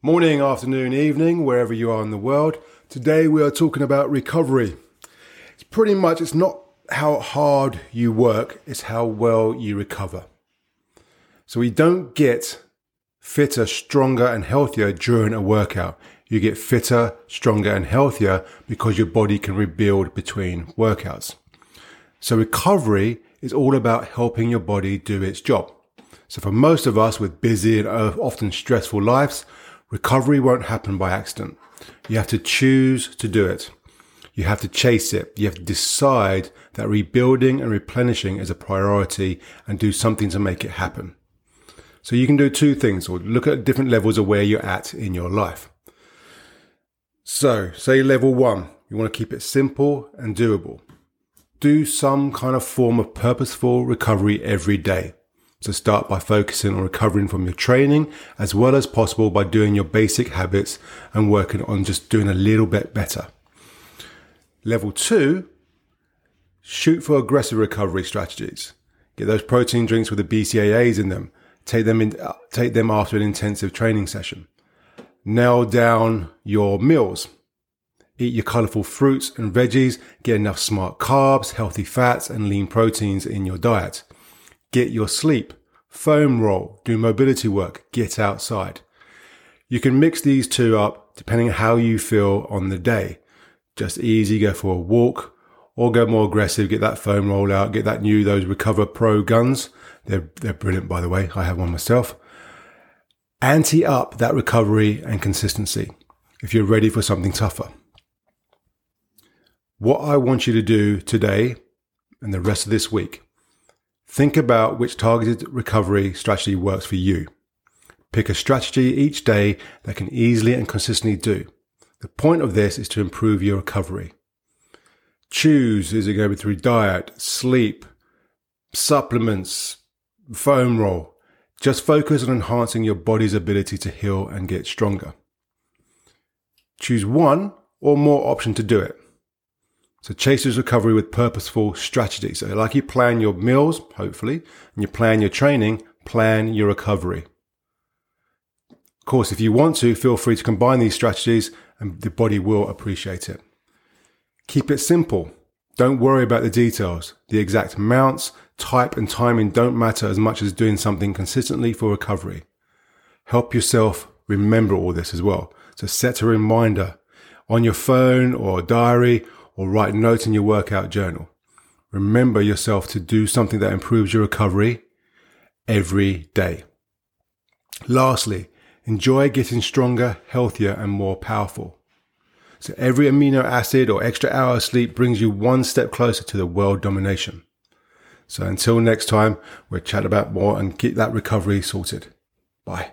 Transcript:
Morning, afternoon, evening, wherever you are in the world. Today we are talking about recovery. It's pretty much, it's not how hard you work, it's how well you recover. So we don't get fitter, stronger, and healthier during a workout. You get fitter, stronger, and healthier because your body can rebuild between workouts. So recovery is all about helping your body do its job. So for most of us with busy and often stressful lives, Recovery won't happen by accident. You have to choose to do it. You have to chase it. You have to decide that rebuilding and replenishing is a priority and do something to make it happen. So you can do two things or look at different levels of where you're at in your life. So say level one, you want to keep it simple and doable. Do some kind of form of purposeful recovery every day. So start by focusing on recovering from your training as well as possible by doing your basic habits and working on just doing a little bit better. Level two, shoot for aggressive recovery strategies. Get those protein drinks with the BCAAs in them. Take them in, uh, take them after an intensive training session. Nail down your meals. Eat your colorful fruits and veggies. Get enough smart carbs, healthy fats, and lean proteins in your diet. Get your sleep. Foam roll. Do mobility work. Get outside. You can mix these two up depending how you feel on the day. Just easy, go for a walk or go more aggressive, get that foam roll out, get that new, those Recover Pro guns. They're, they're brilliant, by the way. I have one myself. Ante up that recovery and consistency if you're ready for something tougher. What I want you to do today and the rest of this week Think about which targeted recovery strategy works for you. Pick a strategy each day that can easily and consistently do. The point of this is to improve your recovery. Choose is it going to be through diet, sleep, supplements, foam roll. Just focus on enhancing your body's ability to heal and get stronger. Choose one or more option to do it. So Chasers recovery with purposeful strategy. So like you plan your meals, hopefully, and you plan your training, plan your recovery. Of course, if you want to, feel free to combine these strategies and the body will appreciate it. Keep it simple. Don't worry about the details. The exact amounts, type and timing don't matter as much as doing something consistently for recovery. Help yourself remember all this as well. So set a reminder on your phone or diary or write notes in your workout journal. Remember yourself to do something that improves your recovery every day. Lastly, enjoy getting stronger, healthier, and more powerful. So every amino acid or extra hour of sleep brings you one step closer to the world domination. So until next time, we'll chat about more and get that recovery sorted. Bye.